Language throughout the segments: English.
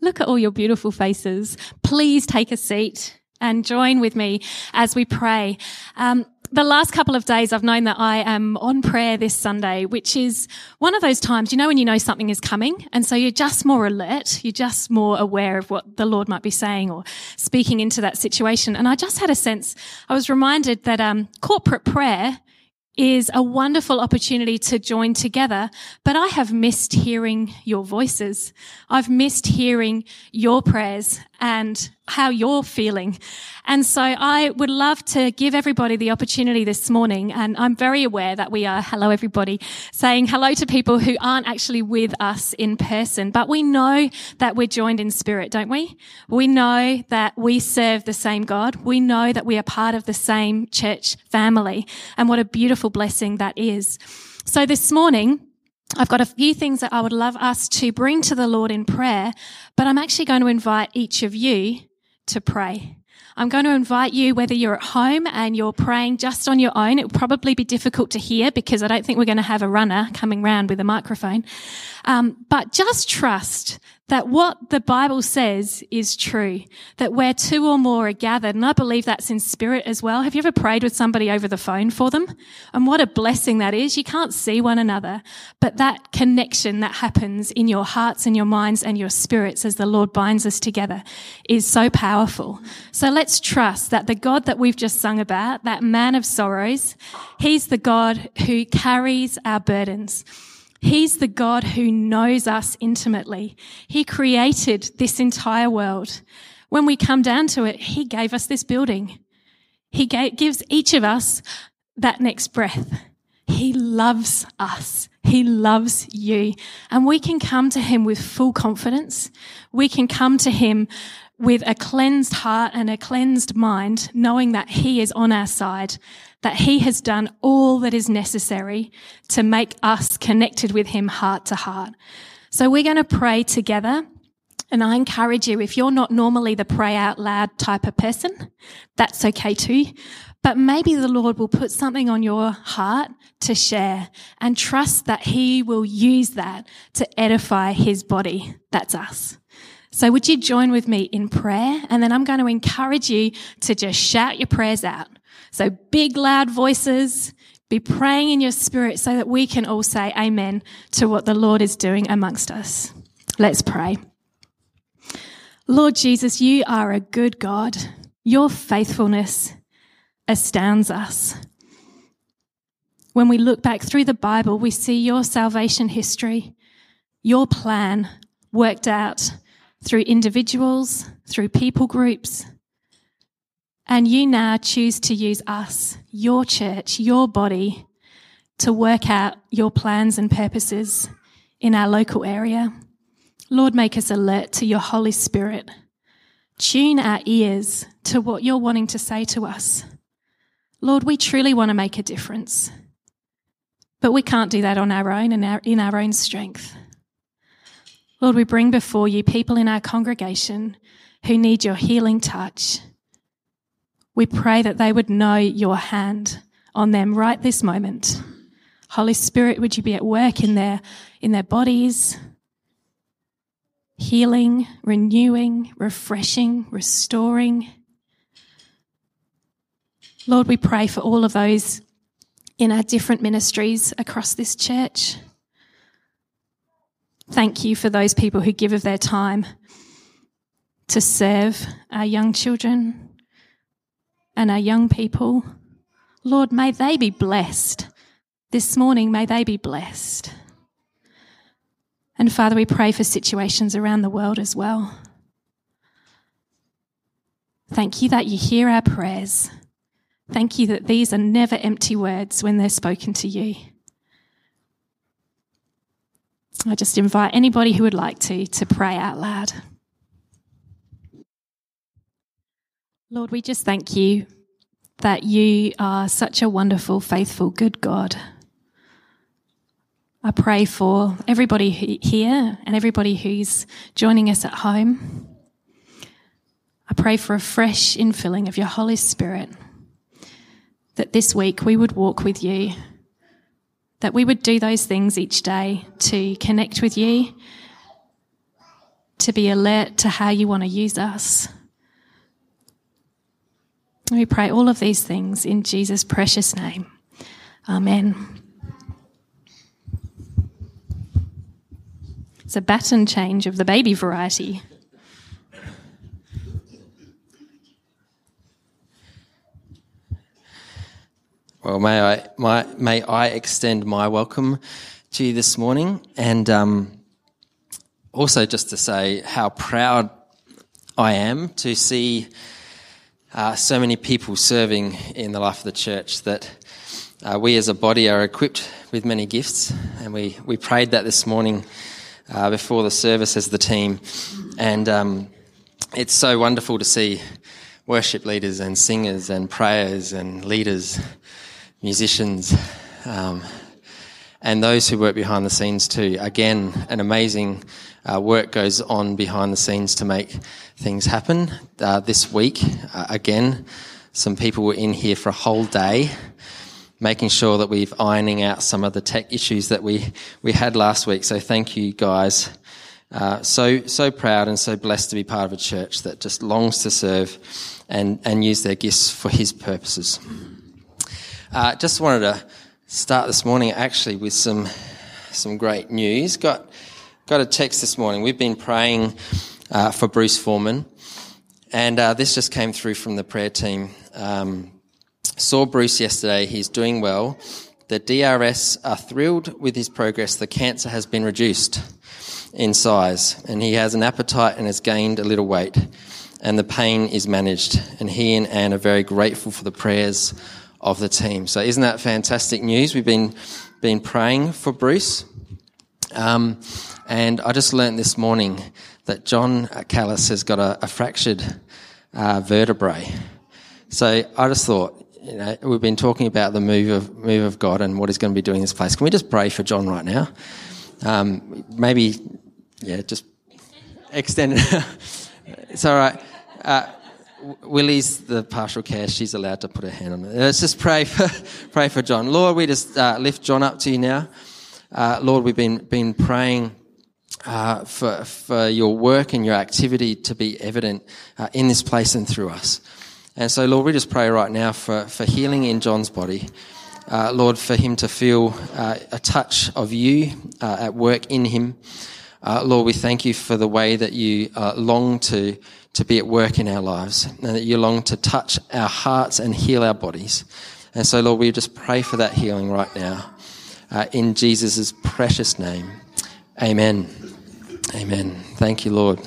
Look at all your beautiful faces. Please take a seat and join with me as we pray. Um, the last couple of days I've known that I am on prayer this Sunday, which is one of those times, you know, when you know something is coming. And so you're just more alert. You're just more aware of what the Lord might be saying or speaking into that situation. And I just had a sense, I was reminded that, um, corporate prayer is a wonderful opportunity to join together, but I have missed hearing your voices. I've missed hearing your prayers and how you're feeling. And so I would love to give everybody the opportunity this morning. And I'm very aware that we are, hello everybody, saying hello to people who aren't actually with us in person, but we know that we're joined in spirit, don't we? We know that we serve the same God. We know that we are part of the same church family. And what a beautiful blessing that is. So this morning, I've got a few things that I would love us to bring to the Lord in prayer, but I'm actually going to invite each of you to pray. I'm going to invite you, whether you're at home and you're praying just on your own, it will probably be difficult to hear because I don't think we're going to have a runner coming round with a microphone. Um, but just trust that what the Bible says is true, that where two or more are gathered, and I believe that's in spirit as well. Have you ever prayed with somebody over the phone for them? And what a blessing that is. You can't see one another, but that connection that happens in your hearts and your minds and your spirits as the Lord binds us together is so powerful. So let's trust that the God that we've just sung about, that man of sorrows, he's the God who carries our burdens. He's the God who knows us intimately. He created this entire world. When we come down to it, He gave us this building. He gave, gives each of us that next breath. He loves us. He loves you. And we can come to Him with full confidence. We can come to Him with a cleansed heart and a cleansed mind, knowing that He is on our side that he has done all that is necessary to make us connected with him heart to heart. So we're going to pray together. And I encourage you, if you're not normally the pray out loud type of person, that's okay too. But maybe the Lord will put something on your heart to share and trust that he will use that to edify his body. That's us. So would you join with me in prayer? And then I'm going to encourage you to just shout your prayers out. So big, loud voices, be praying in your spirit so that we can all say amen to what the Lord is doing amongst us. Let's pray. Lord Jesus, you are a good God. Your faithfulness astounds us. When we look back through the Bible, we see your salvation history, your plan worked out through individuals, through people groups, and you now choose to use us, your church, your body, to work out your plans and purposes in our local area. Lord, make us alert to your Holy Spirit. Tune our ears to what you're wanting to say to us. Lord, we truly want to make a difference, but we can't do that on our own and in our own strength. Lord, we bring before you people in our congregation who need your healing touch we pray that they would know your hand on them right this moment. Holy Spirit, would you be at work in their, in their bodies, healing, renewing, refreshing, restoring. Lord, we pray for all of those in our different ministries across this church. Thank you for those people who give of their time to serve our young children, and our young people. Lord, may they be blessed. This morning, may they be blessed. And Father, we pray for situations around the world as well. Thank you that you hear our prayers. Thank you that these are never empty words when they're spoken to you. I just invite anybody who would like to to pray out loud. Lord, we just thank you that you are such a wonderful, faithful, good God. I pray for everybody here and everybody who's joining us at home. I pray for a fresh infilling of your Holy Spirit, that this week we would walk with you, that we would do those things each day to connect with you, to be alert to how you want to use us. We pray all of these things in Jesus' precious name. Amen. It's a baton change of the baby variety. Well, may I, my, may I extend my welcome to you this morning and um, also just to say how proud I am to see uh, so many people serving in the life of the church that uh, we as a body are equipped with many gifts and we, we prayed that this morning uh, before the service as the team. And um, it's so wonderful to see worship leaders and singers and prayers and leaders, musicians, um, and those who work behind the scenes too. Again, an amazing uh, work goes on behind the scenes to make things happen. Uh, this week, uh, again, some people were in here for a whole day making sure that we've ironing out some of the tech issues that we, we had last week. So thank you guys. Uh, so, so proud and so blessed to be part of a church that just longs to serve and, and use their gifts for his purposes. Uh, just wanted to start this morning actually with some, some great news. Got, got a text this morning. We've been praying uh, for Bruce Foreman and uh, this just came through from the prayer team. Um, Saw Bruce yesterday. He's doing well. The DRS are thrilled with his progress. The cancer has been reduced in size and he has an appetite and has gained a little weight and the pain is managed. And he and Anne are very grateful for the prayers of the team. So isn't that fantastic news? We've been, been praying for Bruce. Um, and I just learnt this morning that John Callis has got a, a fractured uh, vertebrae. So I just thought, you know, we've been talking about the move of move of God and what He's going to be doing in this place. Can we just pray for John right now? Um, maybe, yeah, just extend. it's all right. Uh, Willie's the partial care. She's allowed to put her hand on it. Let's just pray for pray for John. Lord, we just uh, lift John up to you now. Uh, Lord, we've been been praying. Uh, for for your work and your activity to be evident uh, in this place and through us. And so, Lord, we just pray right now for, for healing in John's body. Uh, Lord, for him to feel uh, a touch of you at work in him. Lord, we thank you for the way that you long to, to be at work in our lives and that you long to touch our hearts and heal our bodies. And so, Lord, we just pray for that healing right now uh, in Jesus' precious name. Amen. Amen. Thank you, Lord.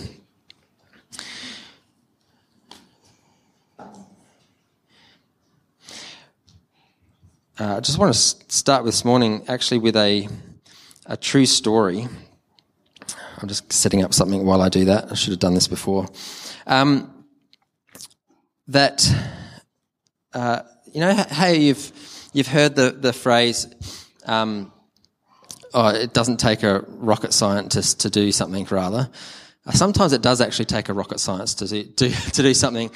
Uh, I just want to start this morning actually with a, a true story. I'm just setting up something while I do that. I should have done this before. Um, that, uh, you know, how you've, you've heard the, the phrase, um, oh, it doesn't take a rocket scientist to do something rather. Uh, sometimes it does actually take a rocket scientist to do, to, to do something.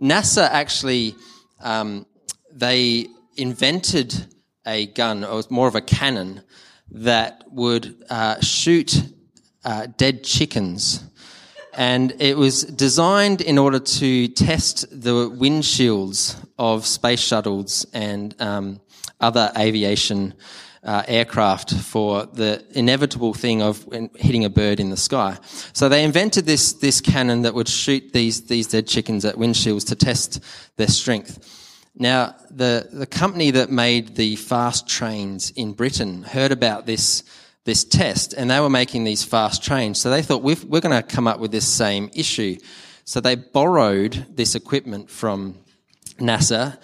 NASA actually, um, they invented a gun, or more of a cannon, that would uh, shoot uh, dead chickens. And it was designed in order to test the windshields of space shuttles and um, other aviation uh, aircraft for the inevitable thing of hitting a bird in the sky. So they invented this this cannon that would shoot these these dead chickens at windshields to test their strength. Now, the, the company that made the fast trains in Britain heard about this, this test and they were making these fast trains. So they thought, we are going to come up with this same issue. So they borrowed this equipment from NASA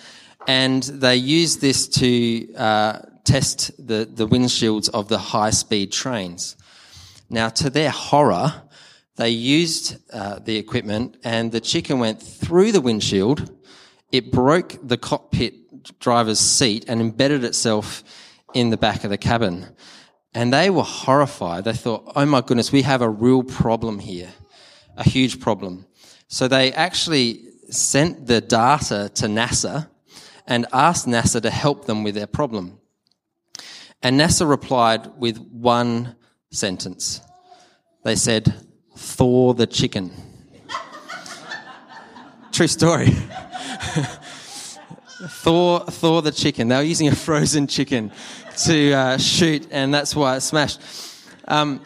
and they used this to uh, test the, the windshields of the high speed trains. Now, to their horror, they used uh, the equipment and the chicken went through the windshield it broke the cockpit driver's seat and embedded itself in the back of the cabin. And they were horrified. They thought, oh my goodness, we have a real problem here, a huge problem. So they actually sent the data to NASA and asked NASA to help them with their problem. And NASA replied with one sentence. They said, thaw the chicken. True story. Thaw, thaw the chicken. They were using a frozen chicken to uh, shoot, and that's why it smashed. Um,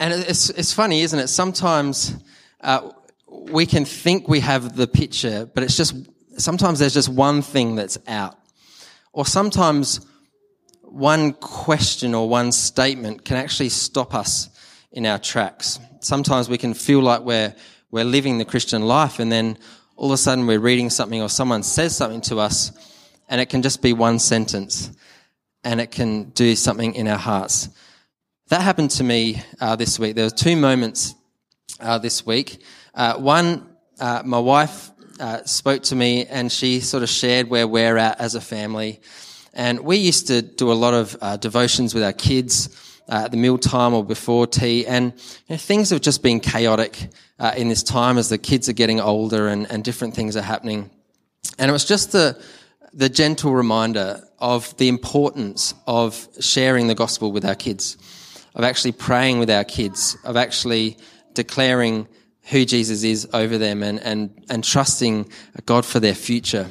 and it's, it's funny, isn't it? Sometimes uh, we can think we have the picture, but it's just sometimes there's just one thing that's out, or sometimes one question or one statement can actually stop us in our tracks. Sometimes we can feel like we're we're living the Christian life, and then all of a sudden we're reading something or someone says something to us and it can just be one sentence and it can do something in our hearts. That happened to me uh, this week. There were two moments uh, this week. Uh, one, uh, my wife uh, spoke to me and she sort of shared where we're at as a family. And we used to do a lot of uh, devotions with our kids uh, at the meal time or before tea. And you know, things have just been chaotic uh, in this time as the kids are getting older and, and different things are happening. And it was just the, the gentle reminder of the importance of sharing the gospel with our kids, of actually praying with our kids, of actually declaring who Jesus is over them and, and, and trusting God for their future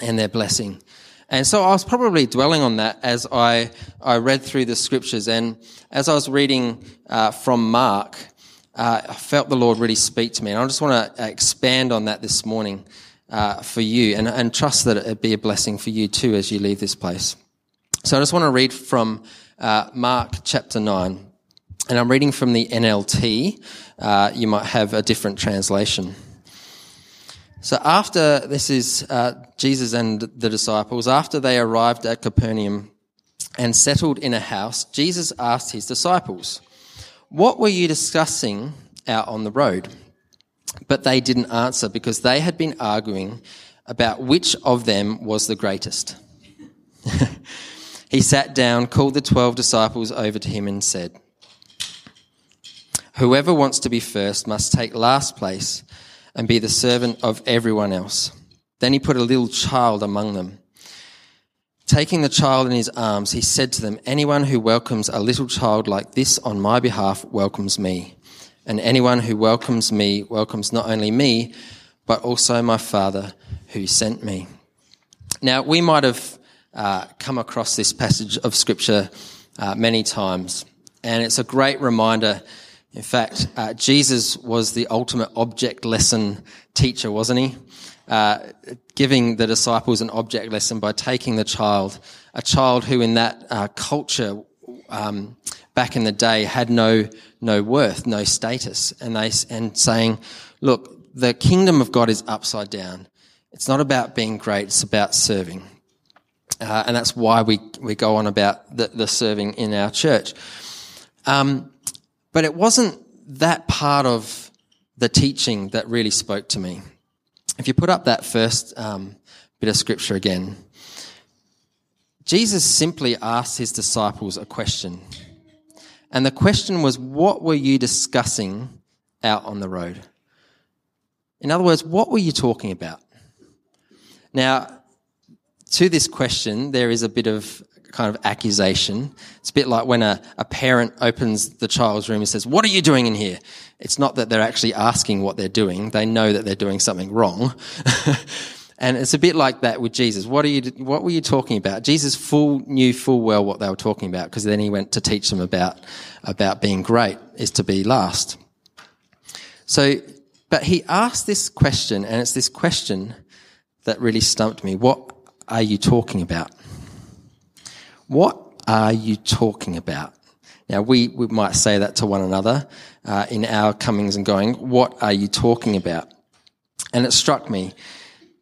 and their blessing. And so I was probably dwelling on that as I, I read through the scriptures. And as I was reading uh, from Mark, uh, I felt the Lord really speak to me. And I just want to expand on that this morning uh, for you and, and trust that it be a blessing for you too as you leave this place. So I just want to read from uh, Mark chapter 9. And I'm reading from the NLT. Uh, you might have a different translation. So after this is uh, Jesus and the disciples, after they arrived at Capernaum and settled in a house, Jesus asked his disciples, What were you discussing out on the road? But they didn't answer because they had been arguing about which of them was the greatest. he sat down, called the twelve disciples over to him, and said, Whoever wants to be first must take last place and be the servant of everyone else. Then he put a little child among them. Taking the child in his arms, he said to them, Anyone who welcomes a little child like this on my behalf welcomes me. And anyone who welcomes me welcomes not only me, but also my Father who sent me. Now, we might have uh, come across this passage of Scripture uh, many times, and it's a great reminder in fact, uh, Jesus was the ultimate object lesson teacher, wasn't he? Uh, giving the disciples an object lesson by taking the child, a child who in that uh, culture um, back in the day had no no worth, no status, and they and saying, "Look, the kingdom of God is upside down. It's not about being great; it's about serving." Uh, and that's why we we go on about the, the serving in our church. Um, but it wasn't that part of the teaching that really spoke to me. If you put up that first um, bit of scripture again, Jesus simply asked his disciples a question. And the question was, What were you discussing out on the road? In other words, what were you talking about? Now, to this question, there is a bit of kind of accusation. It's a bit like when a, a parent opens the child's room and says, What are you doing in here? It's not that they're actually asking what they're doing, they know that they're doing something wrong. and it's a bit like that with Jesus. What, are you, what were you talking about? Jesus full, knew full well what they were talking about because then he went to teach them about, about being great is to be last. So, but he asked this question, and it's this question that really stumped me. What are you talking about? What are you talking about? Now, we, we might say that to one another uh, in our comings and going, What are you talking about? And it struck me.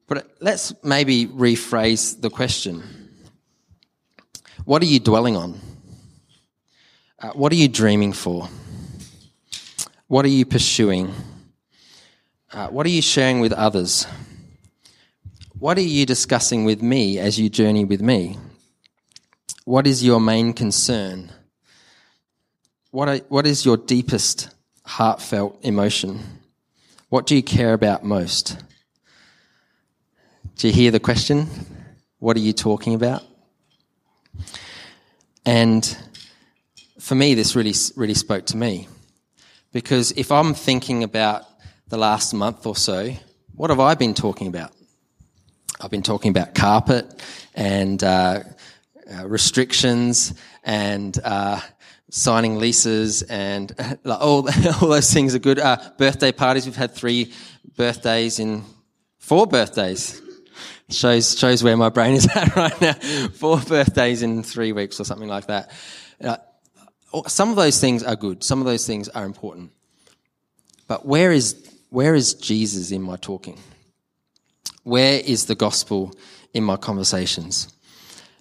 But let's maybe rephrase the question What are you dwelling on? Uh, what are you dreaming for? What are you pursuing? Uh, what are you sharing with others? What are you discussing with me as you journey with me? What is your main concern? What, are, what is your deepest heartfelt emotion? What do you care about most? Do you hear the question? What are you talking about? And for me, this really, really spoke to me Because if I'm thinking about the last month or so, what have I been talking about? I've been talking about carpet and uh, uh, restrictions and uh, signing leases and like, all, all those things are good. Uh, birthday parties. We've had three birthdays in four birthdays. Shows, shows where my brain is at right now. Four birthdays in three weeks or something like that. Uh, some of those things are good. Some of those things are important. But where is, where is Jesus in my talking? Where is the gospel in my conversations?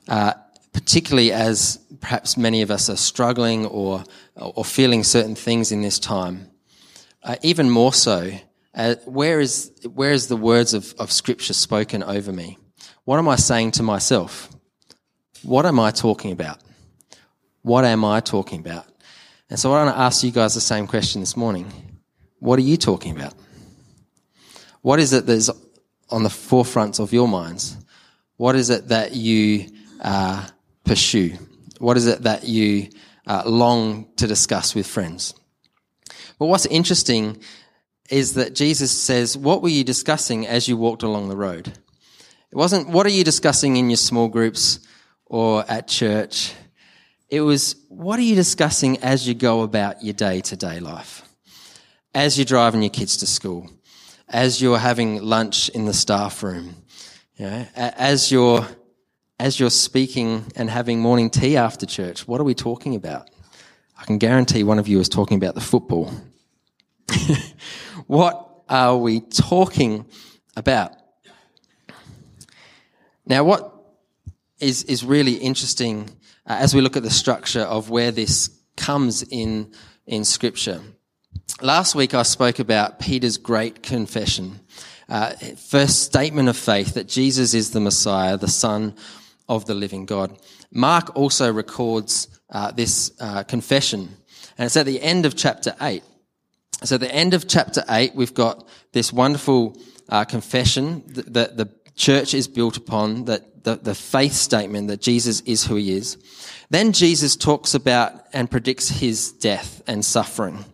Uh, particularly as perhaps many of us are struggling or, or feeling certain things in this time. Uh, even more so, uh, where is, where is the words of, of scripture spoken over me? What am I saying to myself? What am I talking about? What am I talking about? And so I want to ask you guys the same question this morning. What are you talking about? What is it that's on the forefront of your minds? What is it that you uh, pursue? What is it that you uh, long to discuss with friends? But what's interesting is that Jesus says, What were you discussing as you walked along the road? It wasn't, What are you discussing in your small groups or at church? It was, What are you discussing as you go about your day to day life? As you're driving your kids to school, as you're having lunch in the staff room, you know, as you're as you're speaking and having morning tea after church, what are we talking about? I can guarantee one of you is talking about the football. what are we talking about? Now, what is, is really interesting uh, as we look at the structure of where this comes in, in Scripture. Last week I spoke about Peter's great confession. Uh, first statement of faith that Jesus is the Messiah, the Son of the living God. Mark also records uh, this uh, confession, and it's at the end of chapter 8. So, at the end of chapter 8, we've got this wonderful uh, confession that the church is built upon, that the, the faith statement that Jesus is who he is. Then Jesus talks about and predicts his death and suffering.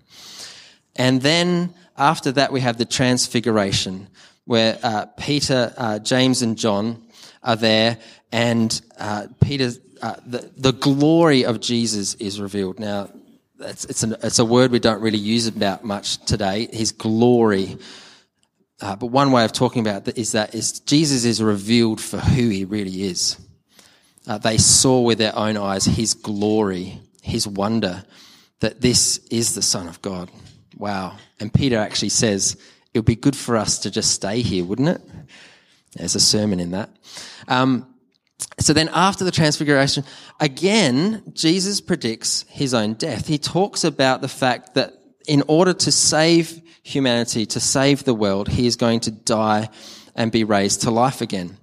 And then after that, we have the transfiguration, where uh, Peter, uh, James, and John are there, and uh, Peter, uh, the, the glory of Jesus is revealed. Now, it's, it's, an, it's a word we don't really use about much today, his glory. Uh, but one way of talking about that is that is Jesus is revealed for who he really is. Uh, they saw with their own eyes his glory, his wonder, that this is the Son of God. Wow. And Peter actually says, it would be good for us to just stay here, wouldn't it? There's a sermon in that. Um, so then after the transfiguration, again, Jesus predicts his own death. He talks about the fact that in order to save humanity, to save the world, he is going to die and be raised to life again.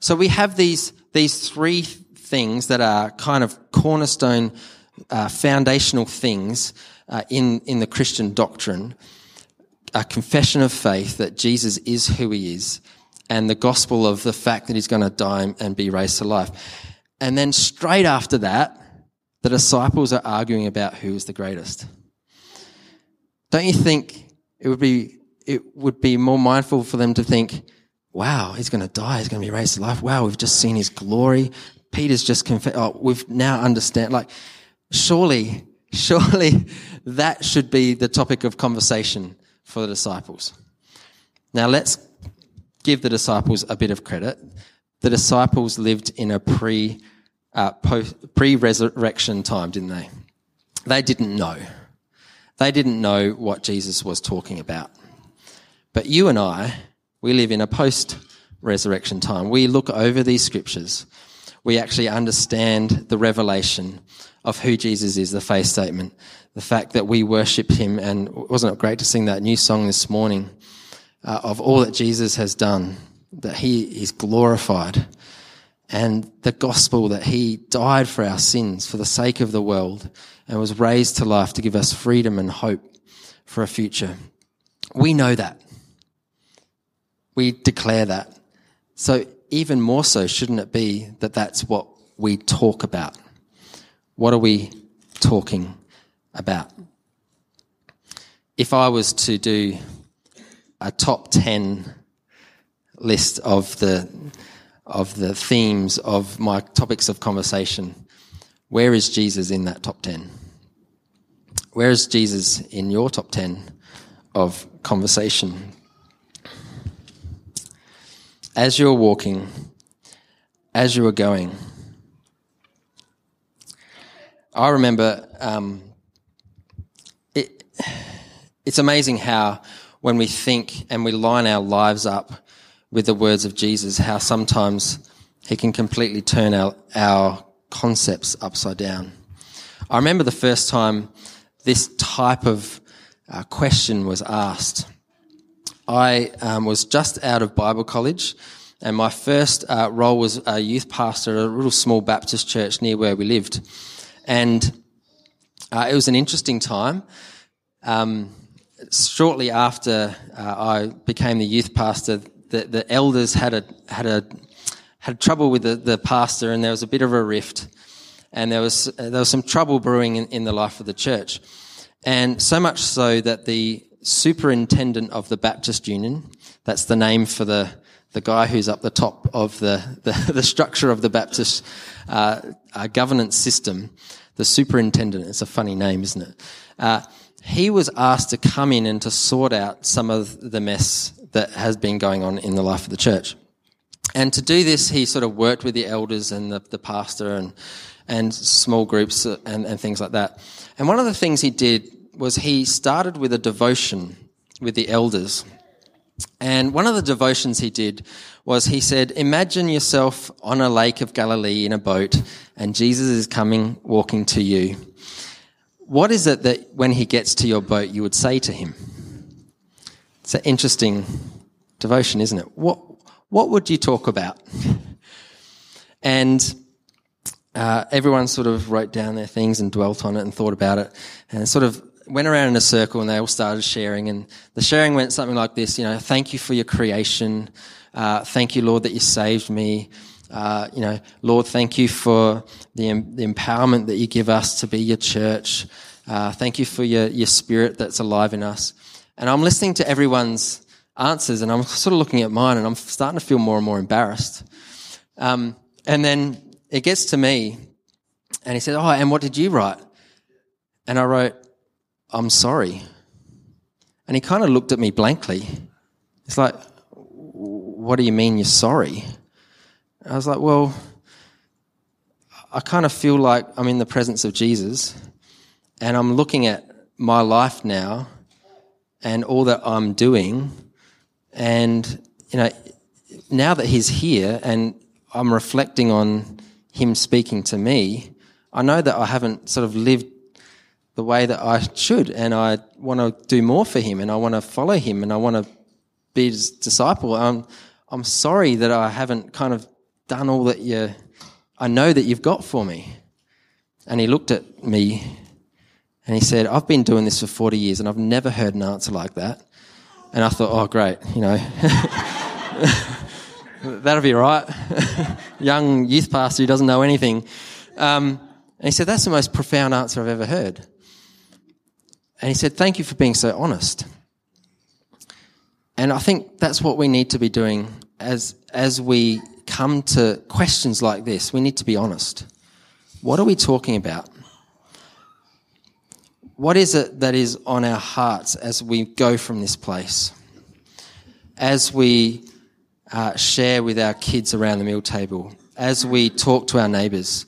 So we have these, these three things that are kind of cornerstone, uh, foundational things uh, in, in the Christian doctrine. A confession of faith that Jesus is who he is and the gospel of the fact that he's going to die and be raised to life. And then straight after that, the disciples are arguing about who is the greatest. Don't you think it would be, it would be more mindful for them to think, wow, he's going to die. He's going to be raised to life. Wow, we've just seen his glory. Peter's just confessed. Oh, we've now understand. Like, surely, surely that should be the topic of conversation for the disciples. Now let's give the disciples a bit of credit. The disciples lived in a pre, uh, pre-resurrection time, didn't they? They didn't know. They didn't know what Jesus was talking about. But you and I, we live in a post-resurrection time. We look over these scriptures. We actually understand the revelation of who Jesus is, the faith statement, the fact that we worship him. And wasn't it great to sing that new song this morning? Uh, of all that Jesus has done, that he is glorified, and the gospel that he died for our sins for the sake of the world and was raised to life to give us freedom and hope for a future. We know that. We declare that. So even more so, shouldn't it be that that's what we talk about? What are we talking about? if I was to do a top 10 list of the, of the themes of my topics of conversation, where is Jesus in that top 10? Where is Jesus in your top 10 of conversation? As you're walking, as you were going, I remember um, it, it's amazing how when we think and we line our lives up with the words of Jesus, how sometimes he can completely turn our, our concepts upside down. I remember the first time this type of uh, question was asked. I um, was just out of Bible college, and my first uh, role was a youth pastor at a little small Baptist church near where we lived. And uh, it was an interesting time. Um, shortly after uh, I became the youth pastor, the, the elders had a had a had trouble with the, the pastor, and there was a bit of a rift, and there was uh, there was some trouble brewing in, in the life of the church, and so much so that the superintendent of the Baptist Union, that's the name for the the guy who's up the top of the, the, the structure of the Baptist uh, uh, governance system, the superintendent. It's a funny name, isn't it? He was asked to come in and to sort out some of the mess that has been going on in the life of the church. And to do this, he sort of worked with the elders and the, the pastor and, and small groups and, and things like that. And one of the things he did was he started with a devotion with the elders and one of the devotions he did was he said, Imagine yourself on a lake of Galilee in a boat, and Jesus is coming walking to you. What is it that when he gets to your boat, you would say to him? It's an interesting devotion, isn't it? What, what would you talk about? And uh, everyone sort of wrote down their things and dwelt on it and thought about it and sort of went around in a circle and they all started sharing. And the sharing went something like this, you know, thank you for your creation. Uh, thank you, Lord, that you saved me. Uh, you know, Lord, thank you for the, the empowerment that you give us to be your church. Uh, thank you for your, your spirit that's alive in us. And I'm listening to everyone's answers and I'm sort of looking at mine and I'm starting to feel more and more embarrassed. Um, and then it gets to me and he said, Oh, and what did you write? And I wrote, I'm sorry. And he kind of looked at me blankly. It's like, What do you mean you're sorry? I was like, Well, I kind of feel like I'm in the presence of Jesus and I'm looking at my life now and all that I'm doing. And, you know, now that he's here and I'm reflecting on him speaking to me, I know that I haven't sort of lived the way that I should, and I want to do more for him, and I want to follow him, and I want to be his disciple. I'm, I'm sorry that I haven't kind of done all that you, I know that you've got for me. And he looked at me and he said, I've been doing this for 40 years and I've never heard an answer like that. And I thought, oh, great, you know, that'll be right. Young youth pastor who doesn't know anything. Um, and he said, that's the most profound answer I've ever heard. And he said, Thank you for being so honest. And I think that's what we need to be doing as, as we come to questions like this. We need to be honest. What are we talking about? What is it that is on our hearts as we go from this place? As we uh, share with our kids around the meal table, as we talk to our neighbours,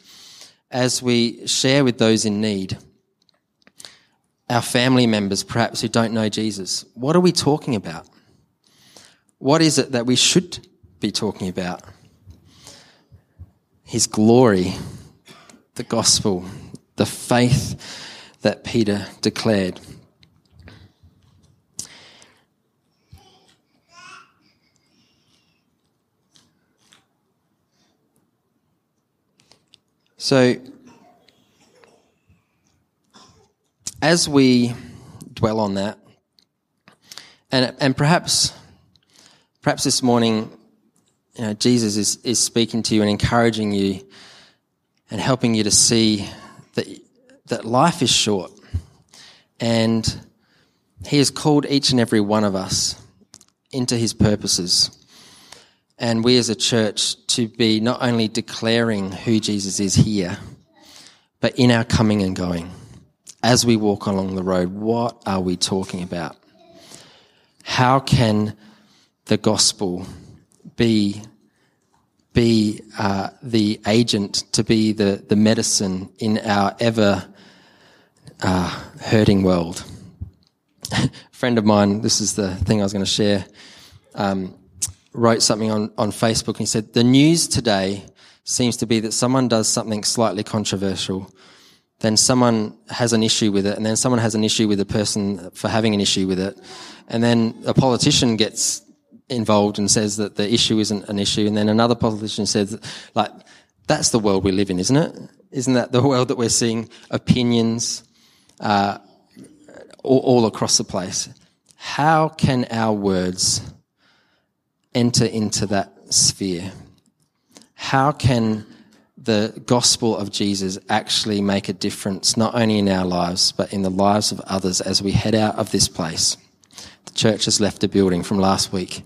as we share with those in need our family members, perhaps, who don't know Jesus. What are we talking about? What is it that we should be talking about? His glory, the gospel, the faith that Peter declared. So, as we dwell on that, and, and perhaps, perhaps this morning, you know, Jesus is, is speaking to you and encouraging you and helping you to see that, that life is short and He has called each and every one of us into his purposes. And we as a church to be not only declaring who Jesus is here, but in our coming and going. As we walk along the road, what are we talking about? How can the gospel be be uh, the agent, to be the, the medicine in our ever uh, hurting world. a friend of mine, this is the thing I was going to share, um, wrote something on, on Facebook and he said, The news today seems to be that someone does something slightly controversial, then someone has an issue with it, and then someone has an issue with the person for having an issue with it, and then a politician gets involved and says that the issue isn't an issue, and then another politician says, like, that's the world we live in, isn't it? Isn't that the world that we're seeing opinions uh, all, all across the place? How can our words enter into that sphere? How can the gospel of Jesus actually make a difference, not only in our lives, but in the lives of others as we head out of this place? Church has left the building from last week.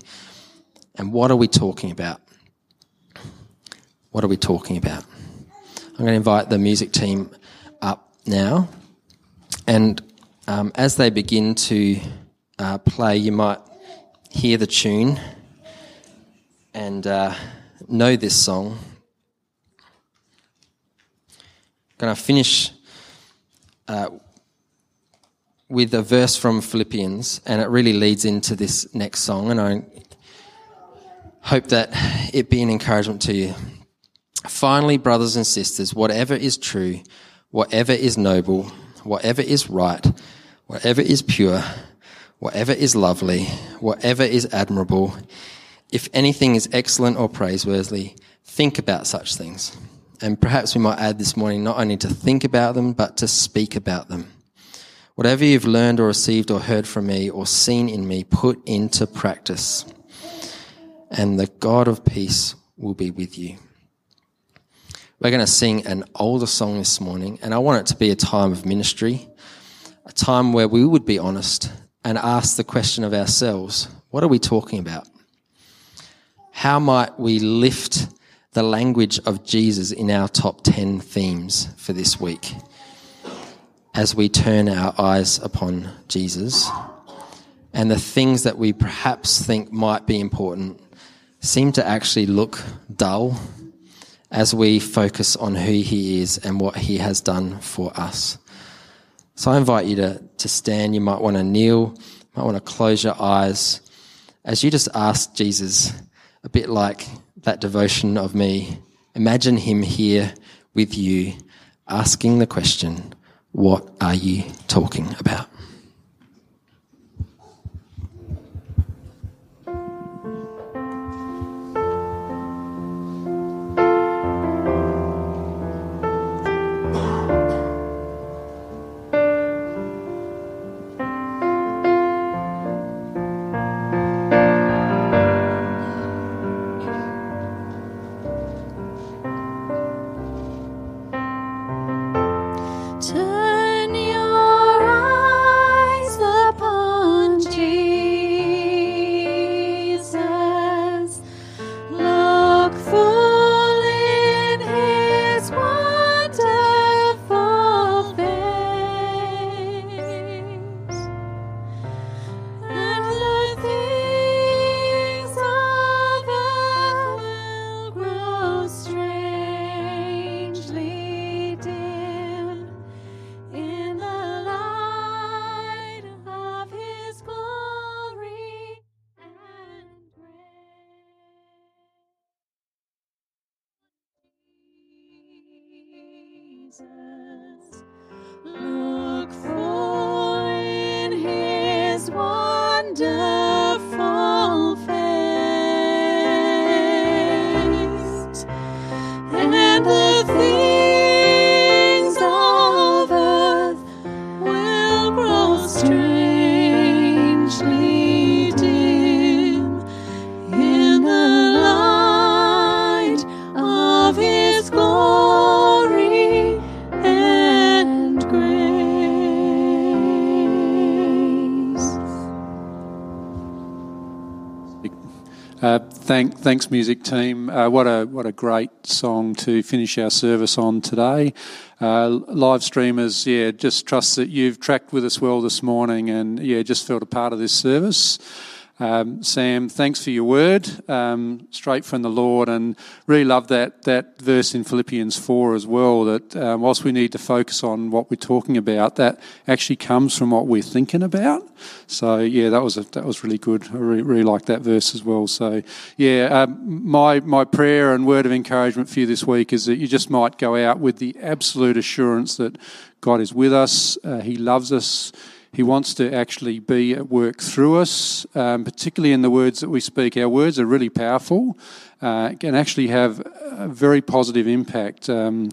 And what are we talking about? What are we talking about? I'm going to invite the music team up now. And um, as they begin to uh, play, you might hear the tune and uh, know this song. I'm going to finish uh, with a verse from Philippians, and it really leads into this next song. And I hope that it be an encouragement to you. Finally, brothers and sisters, whatever is true, whatever is noble, whatever is right, whatever is pure, whatever is lovely, whatever is admirable, if anything is excellent or praiseworthy, think about such things. And perhaps we might add this morning not only to think about them, but to speak about them. Whatever you've learned or received or heard from me or seen in me, put into practice. And the God of peace will be with you. We're going to sing an older song this morning, and I want it to be a time of ministry, a time where we would be honest and ask the question of ourselves what are we talking about? How might we lift the language of Jesus in our top 10 themes for this week as we turn our eyes upon Jesus and the things that we perhaps think might be important seem to actually look dull as we focus on who he is and what he has done for us. So I invite you to, to stand. You might want to kneel, might want to close your eyes as you just ask Jesus a bit like that devotion of me. Imagine him here with you, asking the question, What are you talking about? Uh, thank, thanks, music team. Uh, what a what a great song to finish our service on today. Uh, live streamers, yeah, just trust that you've tracked with us well this morning, and yeah, just felt a part of this service. Um, Sam, thanks for your word, um, straight from the Lord, and really love that that verse in Philippians four as well. That uh, whilst we need to focus on what we're talking about, that actually comes from what we're thinking about. So yeah, that was a, that was really good. I really, really like that verse as well. So yeah, um, my my prayer and word of encouragement for you this week is that you just might go out with the absolute assurance that God is with us. Uh, he loves us. He wants to actually be at work through us, um, particularly in the words that we speak. Our words are really powerful, uh, can actually have a very positive impact um,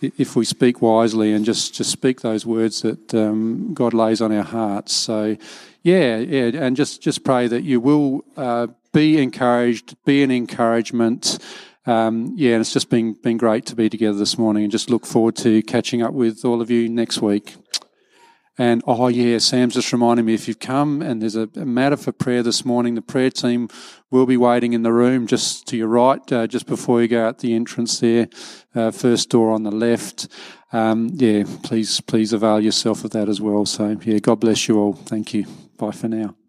if we speak wisely and just, just speak those words that um, God lays on our hearts. So, yeah, yeah, and just, just pray that you will uh, be encouraged, be an encouragement. Um, yeah, and it's just been been great to be together this morning, and just look forward to catching up with all of you next week. And oh, yeah, Sam's just reminding me if you've come and there's a, matter for prayer this morning, the prayer team will be waiting in the room just to your right, uh, just before you go out the entrance there, uh, first door on the left. Um, yeah, please, please avail yourself of that as well. So, yeah, God bless you all. Thank you. Bye for now.